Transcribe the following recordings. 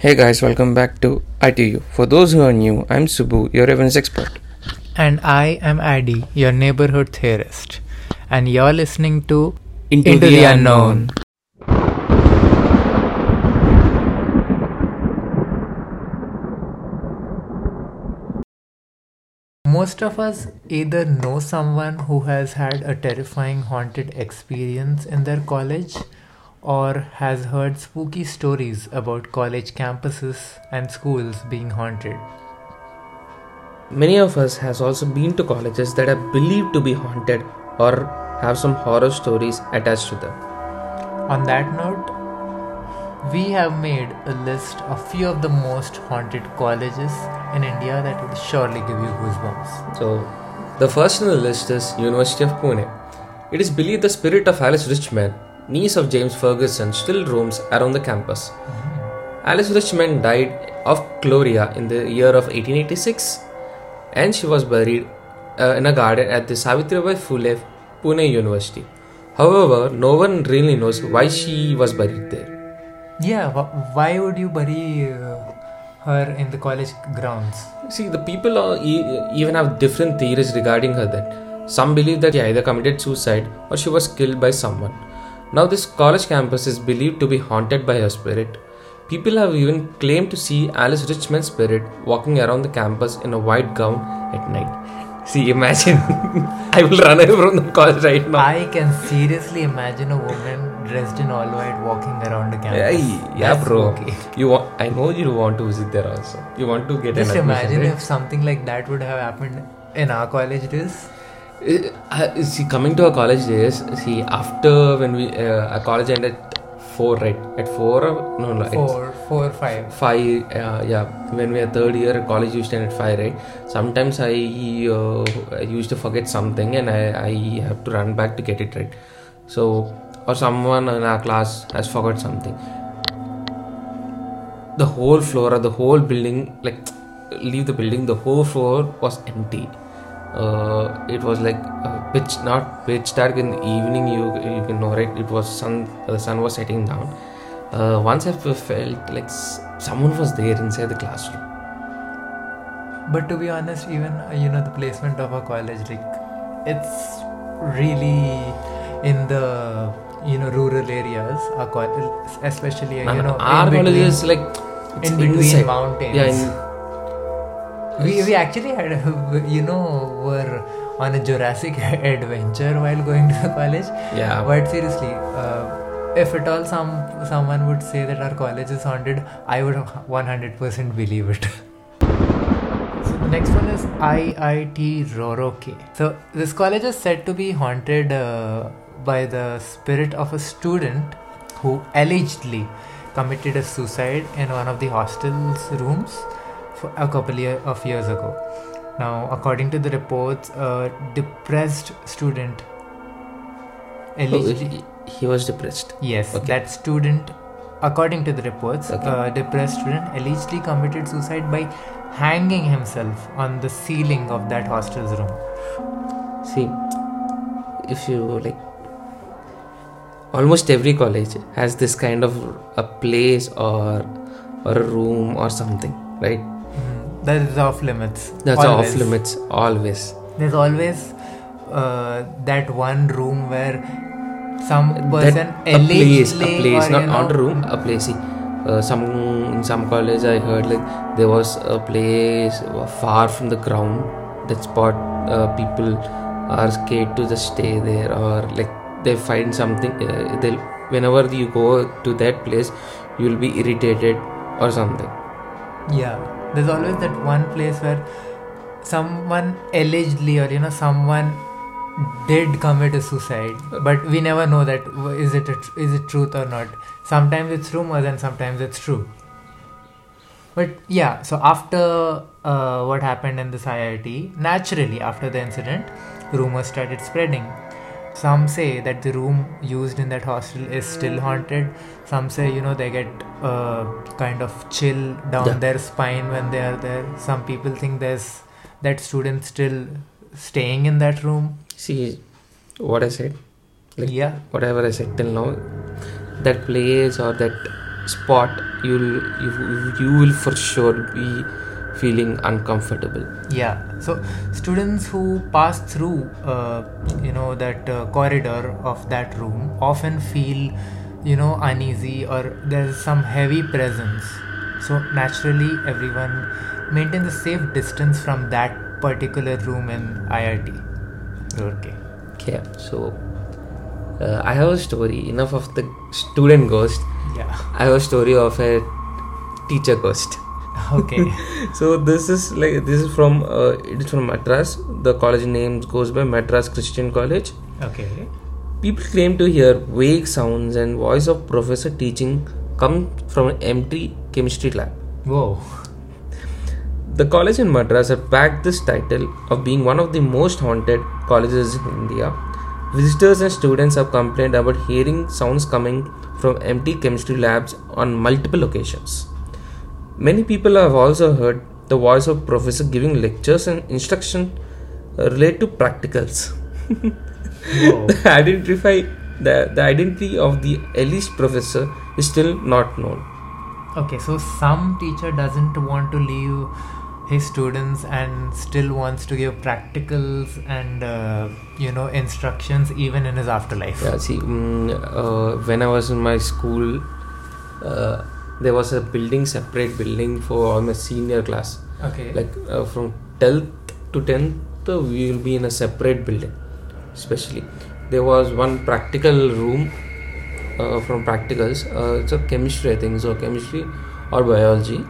Hey guys, welcome back to ITU. For those who are new, I'm Subbu, your events expert. And I am Addy, your neighborhood theorist. And you're listening to Into the Unknown. Most of us either know someone who has had a terrifying haunted experience in their college or has heard spooky stories about college campuses and schools being haunted. Many of us has also been to colleges that are believed to be haunted or have some horror stories attached to them. On that note, we have made a list of few of the most haunted colleges in India that will surely give you goosebumps. So, the first on the list is University of Pune. It is believed the spirit of Alice Richmond, niece of James Ferguson, still roams around the campus. Alice Richmond died of cholera in the year of 1886 and she was buried uh, in a garden at the Savitribai Phule Pune University. However, no one really knows why she was buried there. Yeah, wh- why would you bury uh, her in the college grounds? See, the people are, e- even have different theories regarding her. That some believe that she either committed suicide or she was killed by someone. Now, this college campus is believed to be haunted by her spirit. People have even claimed to see Alice Richmond's spirit walking around the campus in a white gown at night. See, imagine I will run away from the college right now. I can seriously imagine a woman dressed in all white walking around the campus. Yeah, yeah, bro. spooky. You want? I know you want to visit there also. You want to get Just imagine right? if something like that would have happened in our college days. Uh, uh, see, coming to our college days, see, after when we, uh, our college ended at 4, right? At 4, or- no, no, Four, four, five. 5, uh, yeah, when we are third year, college used to end at 5, right? Sometimes I, uh, I used to forget something and I, I have to run back to get it right. So, or someone in our class has forgot something. The whole floor or the whole building, like, leave the building, the whole floor was empty uh, it was like uh, pitch not pitch dark in the evening you you can know right it was sun the sun was setting down uh, once i felt like s- someone was there inside the classroom But to be honest, even uh, you know the placement of a college, like it's really in the you know rural areas, our college, especially uh, you know our college is like it's in between inside. mountains. yeah in, we, we actually had you know were on a Jurassic adventure while going to the college. yeah But seriously, uh, if at all some someone would say that our college is haunted, I would 100% believe it. so the next one is IIT Roorkee. So this college is said to be haunted uh, by the spirit of a student who allegedly committed a suicide in one of the hostel's rooms a couple of years ago. Now, according to the reports, a depressed student Oh, allegedly he, he was depressed Yes, Okay. that student, according to the reports, Okay. a depressed student allegedly committed suicide by hanging himself on the ceiling of that hostel's room. see if you like almost every college has this kind of a place or or a room or something right That is off limits. that's Always. off limits. Always. There's always uh, that one room where some that person a place a place not, not a room a place. See uh, some in some college i heard like there was a place far from the ground. That spot uh, people are scared to just stay there or like they find something uh, they whenever you go to that place you'll be irritated or something. Yeah, there's always that one place where someone allegedly or you know someone did commit a suicide, but we never know that w- it tr- is it truth or not. Sometimes it's rumors and sometimes it's true. But yeah, so after uh, what happened in this IIT, naturally after the incident, rumors started spreading. Some say that the room used in that hostel is still haunted. Some say, you know, they get uh, kind of chill down Yeah. their spine when they are there. Some people think there's that student still staying in that room. see what i said like yeah, whatever i said till now that place or that spot, you'll you, you will for sure be feeling uncomfortable. Yeah. So students who pass through, uh, you know, that uh, corridor of that room often feel, you know, uneasy or there's some heavy presence. So naturally, everyone maintains a safe distance from that particular room in IIT. Okay. Okay, so uh, I have a story. Enough of the student ghost. Yeah. I have a story of a teacher ghost. Okay. so this is like this is from uh, it is from Madras. The college name goes by Madras Christian College. okay. People claim to hear vague sounds and voice of professor teaching come from an empty chemistry lab. Whoa. The college in Madras had bagged this title of being one of the most haunted colleges in India. Visitors and students have complained about hearing sounds coming from empty chemistry labs on multiple occasions. Many people have also heard the voice of professor giving lectures and instruction uh, related to practicals. The identify the, the identity of the alleged professor is still not known. Okay, so some teacher doesn't want to leave his students and still wants to give practicals and uh, you know instructions even in his afterlife. Yeah, see, mm, uh, when I was in my school, uh, there was a building, separate building for all my senior class. Okay. Like uh, from 10th to 10th, uh, we will be in a separate building. Especially, there was one practical room uh, from practicals. Uh, it's a chemistry, I think, so chemistry or biology.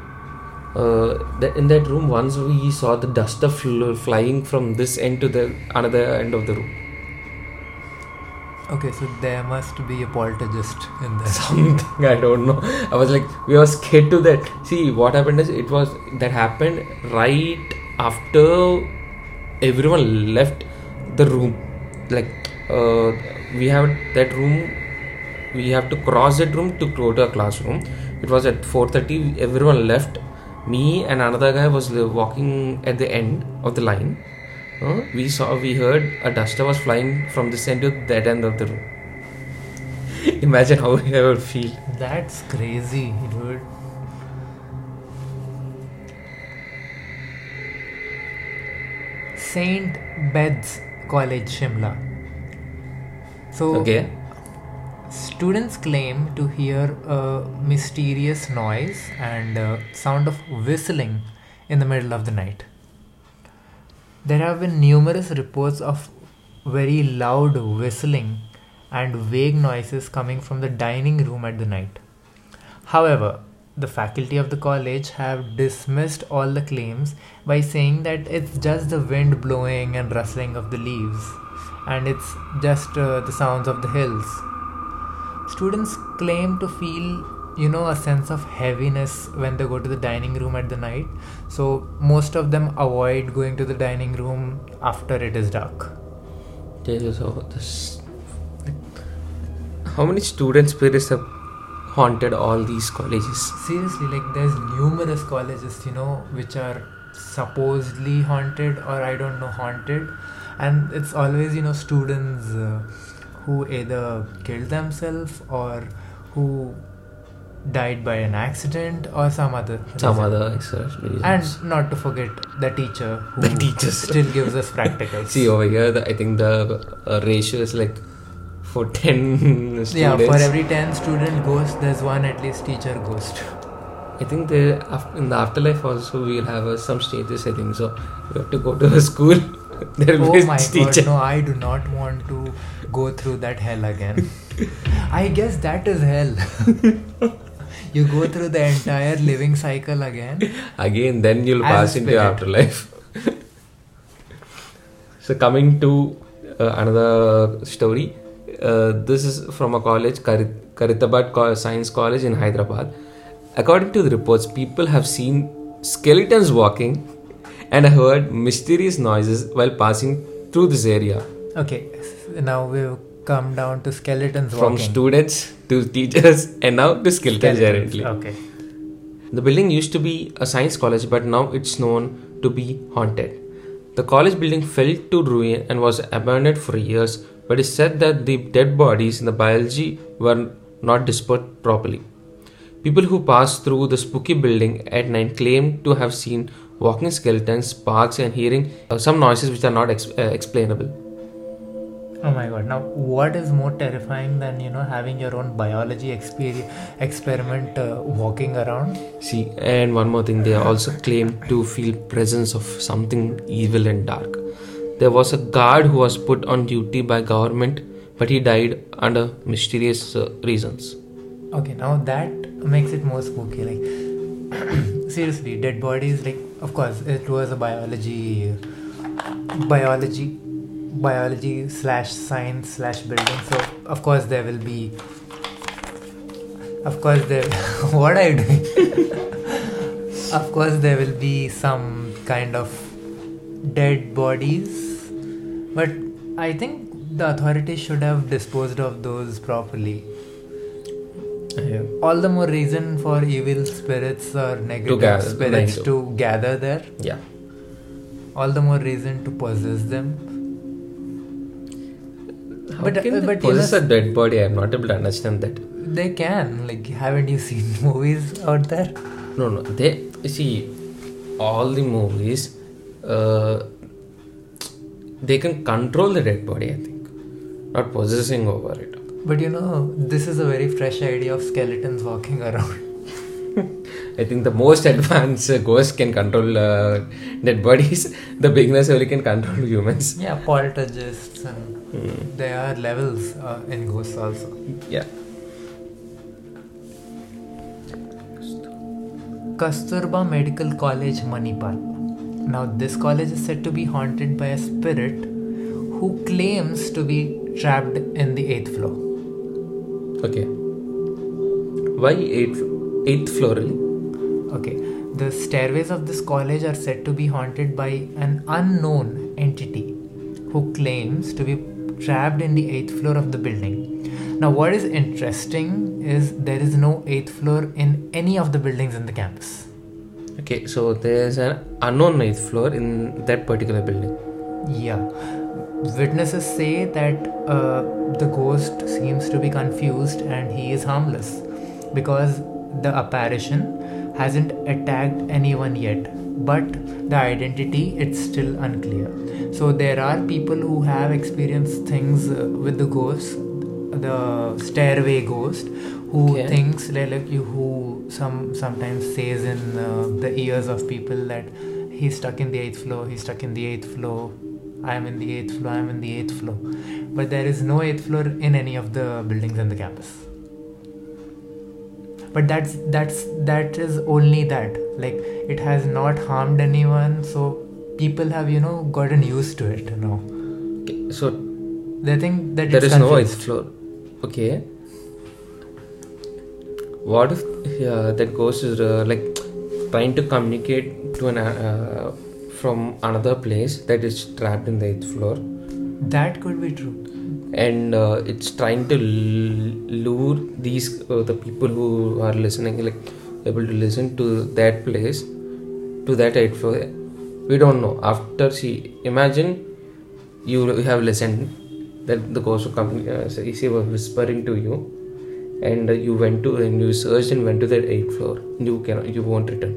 Uh, that in that room, once we saw the duster fl- flying from this end to the another end of the room. Okay, so there must be a poltergeist in there. something I don't know. I was like, we were scared to that. See, what happened is it was that happened right after everyone left the room. Like, uh, we have that room. We have to cross that room to go to a classroom. It was at 4:30. Everyone left. Me and another guy was walking at the end of the line. Uh, we saw, we heard a duster was flying from this end to that end of the room. Imagine how I would feel. That's crazy, dude. Saint Bede's College, Shimla. So, Okay. students claim to hear a mysterious noise and uh, sound of whistling in the middle of the night. There have been numerous reports of very loud whistling and vague noises coming from the dining room at the night. However, the faculty of the college have dismissed all the claims by saying that it's just the wind blowing and rustling of the leaves and it's just uh, the sounds of the hills. Students claim to feel, you know, a sense of heaviness when they go to the dining room at the night. So most of them avoid going to the dining room after it is dark. How this. How many student spirits have haunted all these colleges? Seriously, like there's numerous colleges, you know, which are supposedly haunted or I don't know haunted, and it's always you know students uh, who either kill themselves or who died by an accident or some other Some reason. other extra reasons. and not to forget the teacher who The teachers. still gives us practicals See over here, the, I think the uh, ratio is like for 10 students. yeah for every 10 student ghost there's one at least teacher ghost I think the, in the afterlife also we'll have uh, some stages, I think so. You have to go to a school, there will oh be my teacher. god no i do not want to go through that hell again i guess that is hell you go through the entire living cycle again Again, then you'll pass into spirit. afterlife. so, coming to uh, another story, uh, this is from a college, Kari- Khairatabad Science College in Hyderabad. According to the reports, people have seen skeletons walking and heard mysterious noises while passing through this area. okay now we've come down to skeletons From walking students to teachers and now to skeletons, Skeletons, directly. okay The building used to be a science college, but now it's known to be haunted. The college building fell to ruin and was abandoned for years, but it's said that the dead bodies in the biology were not disposed properly. People who pass through the spooky building at night claim to have seen walking skeletons, sparks, and hearing uh, some noises which are not ex- uh, explainable. Oh my god. Now, what is more terrifying than, you know, having your own biology exper- experiment uh, walking around? See, and one more thing, they also claim to feel presence of something evil and dark. There was a guard who was put on duty by government, but he died under mysterious uh, reasons. Okay, now that makes it more spooky. Like, seriously, dead bodies, like, of course, it was a biology, biology, biology slash science slash building. So, of course, there will be, of course, there, what are you doing? of course, there will be some kind of dead bodies, but I think the authorities should have disposed of those properly all the more reason for evil spirits or negative gather- spirits to gather there Yeah. all the more reason to possess them How But, can uh, but you possess a dead body? I'm not able to understand that. they can like haven't you seen movies out there No, no. They see all the movies. Uh, they can control the dead body. I think, not possessing over it. but you know this is a very fresh idea of skeletons walking around I think the most advanced ghost can control uh, dead bodies. The beginners only can control humans. yeah poltergeists and Hmm. there are levels uh, in ghosts also Yeah. Kasturba Medical College, Manipal. Now, this college is said to be haunted by a spirit who claims to be trapped in the eighth floor. Okay. Why eighth eighth floor? Really? Okay, the stairways of this college are said to be haunted by an unknown entity who claims to be trapped in the eighth floor of the building. Now, what is interesting is there is no eighth floor in any of the buildings in the campus. Okay. So there's an unknown eighth floor in that particular building. Yeah. Witnesses say that uh, the ghost seems to be confused and he is harmless because the apparition hasn't attacked anyone yet but the identity it's still unclear. So there are people who have experienced things uh, with the ghost the stairway ghost who Okay. thinks like, you who some sometimes says in uh, the ears of people that he's stuck in the eighth floor he's stuck in the eighth floor i am in the eighth floor i am in the eighth floor. But there is no eighth floor in any of the buildings in the campus but that's that's that is only that like it has not harmed anyone so people have you know gotten used to it now Okay. So they think that there it's is no confused. eighth floor. Okay. What if uh, that ghost is uh, like trying to communicate to an uh, from another place that is trapped in the eighth floor, that could be true and uh, it's trying to lure these uh, the people who are listening, like able to listen to that place, to that floor. We don't know. After she imagine you you have listened that the ghost of company uh, she was whispering to you and uh, you went to and you searched and went to that eighth floor you cannot you won't return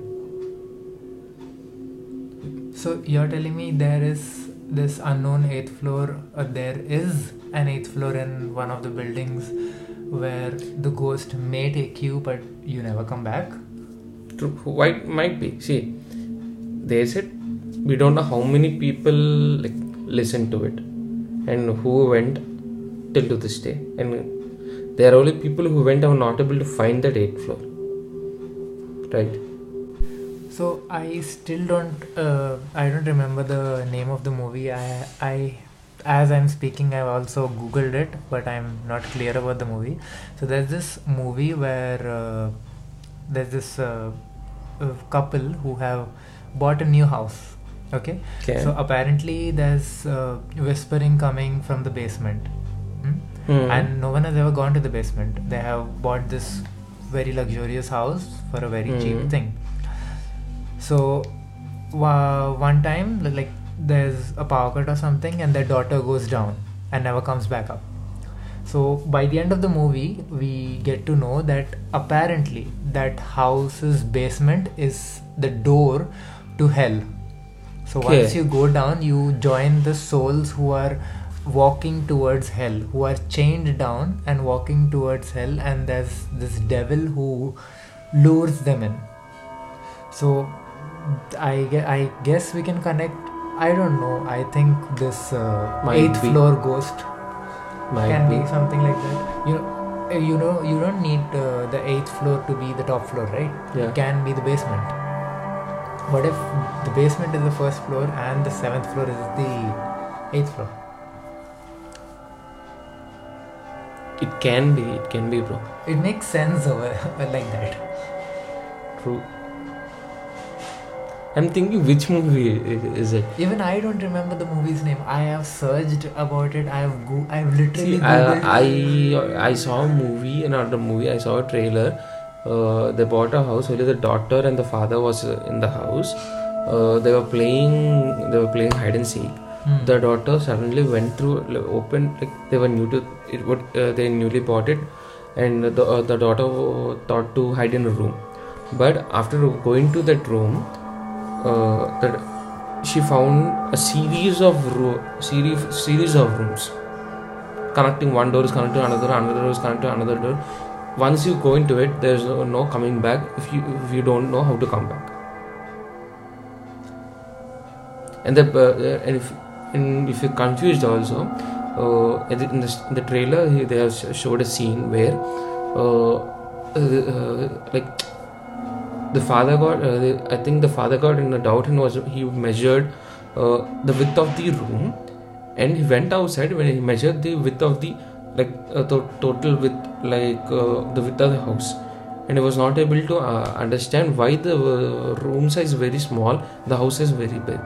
so you're telling me there is this unknown eighth floor uh, there is an eighth floor in one of the buildings where the ghost may take you but you never come back. True. why might be? See they said we don't know how many people like listened to it and who went till to this day. And there are only people who went were not able to find that eighth floor. Right So I still don't uh, I don't remember the name of the movie. I I as I'm speaking I've also googled it, but I'm not clear about the movie. So there's this movie where uh, there's this uh, couple who have bought a new house. Okay. okay So apparently there's uh, whispering coming from the basement. Hmm? Hmm. and no one has ever gone to the basement. They have bought this very luxurious house for a very Mhm. cheap thing. So wa- one time, like there's a power cut or something, and their daughter goes down and never comes back up. So by the end of the movie, we get to know that apparently that house's basement is the door to hell. So Okay. once you go down, you join the souls who are walking towards hell, who are chained down and walking towards hell, and there's this devil who lures them in. So I, I guess we can connect. I don't know. I think this uh, eighth be. floor ghost Might can be. be something like that. You know, uh, you know, you don't need uh, the eighth floor to be the top floor, right? Yeah. It can be the basement. What if the basement is the first floor and the seventh floor is the eighth floor? It can be. It can be, bro. It makes sense over like that. True. I'm thinking which movie is it? Even I don't remember the movie's name. I have searched about it. I have go- I have literally See. I, I I saw a movie, not a movie. I saw a trailer. Uh, they bought a house. Only the daughter and the father was in the house. Uh, they were playing. They were playing hide and seek. Hmm. The daughter suddenly went through, like, opened. Like they were new to it. What uh, they newly bought it, and the uh, the daughter thought to hide in a room. But after going to that room, uh, that she found a series of ro- series series of rooms. Connecting one door is connected to another another door is connected to another door. Once you go into it there's no, no coming back if you if you don't know how to come back. And the uh, and if and if you're confused also uh, in, the, in, the, trailer they have showed a scene where uh, uh, like the father got uh, i think the father got in a doubt and was he measured uh, the width of the room. And he went outside when he measured the width of the like uh, the total width like uh, the width of the house. And he was not able to uh, understand why the uh, room size is very small the house is very big.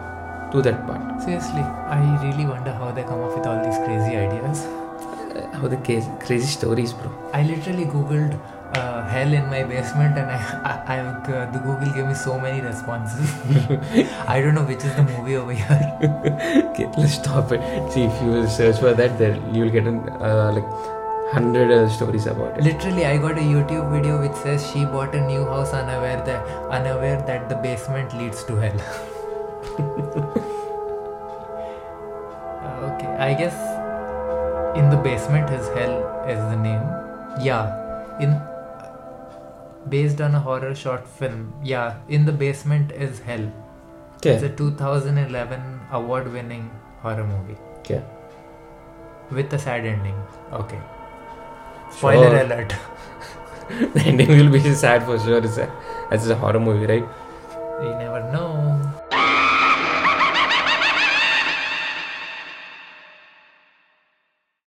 To that part. Seriously, I really wonder how they come up with all these crazy ideas. How the crazy, crazy stories bro I literally googled uh, hell in my basement, and I, uh, the Google gave me so many responses. I don't know which is the movie over here. okay let's stop it see if you will search for that then you'll get an uh, like 100 uh, stories about it Literally, I got a YouTube video which says she bought a new house unaware that unaware that the basement leads to hell. Okay, I guess in the basement is hell is the name. Yeah, in based on a horror short film. Yeah, in the basement is hell. Okay. It's a 2011 award-winning horror movie okay with a sad ending. Okay. Spoiler Sure. alert. the ending will be sad for sure it's a, it's a horror movie right You never know.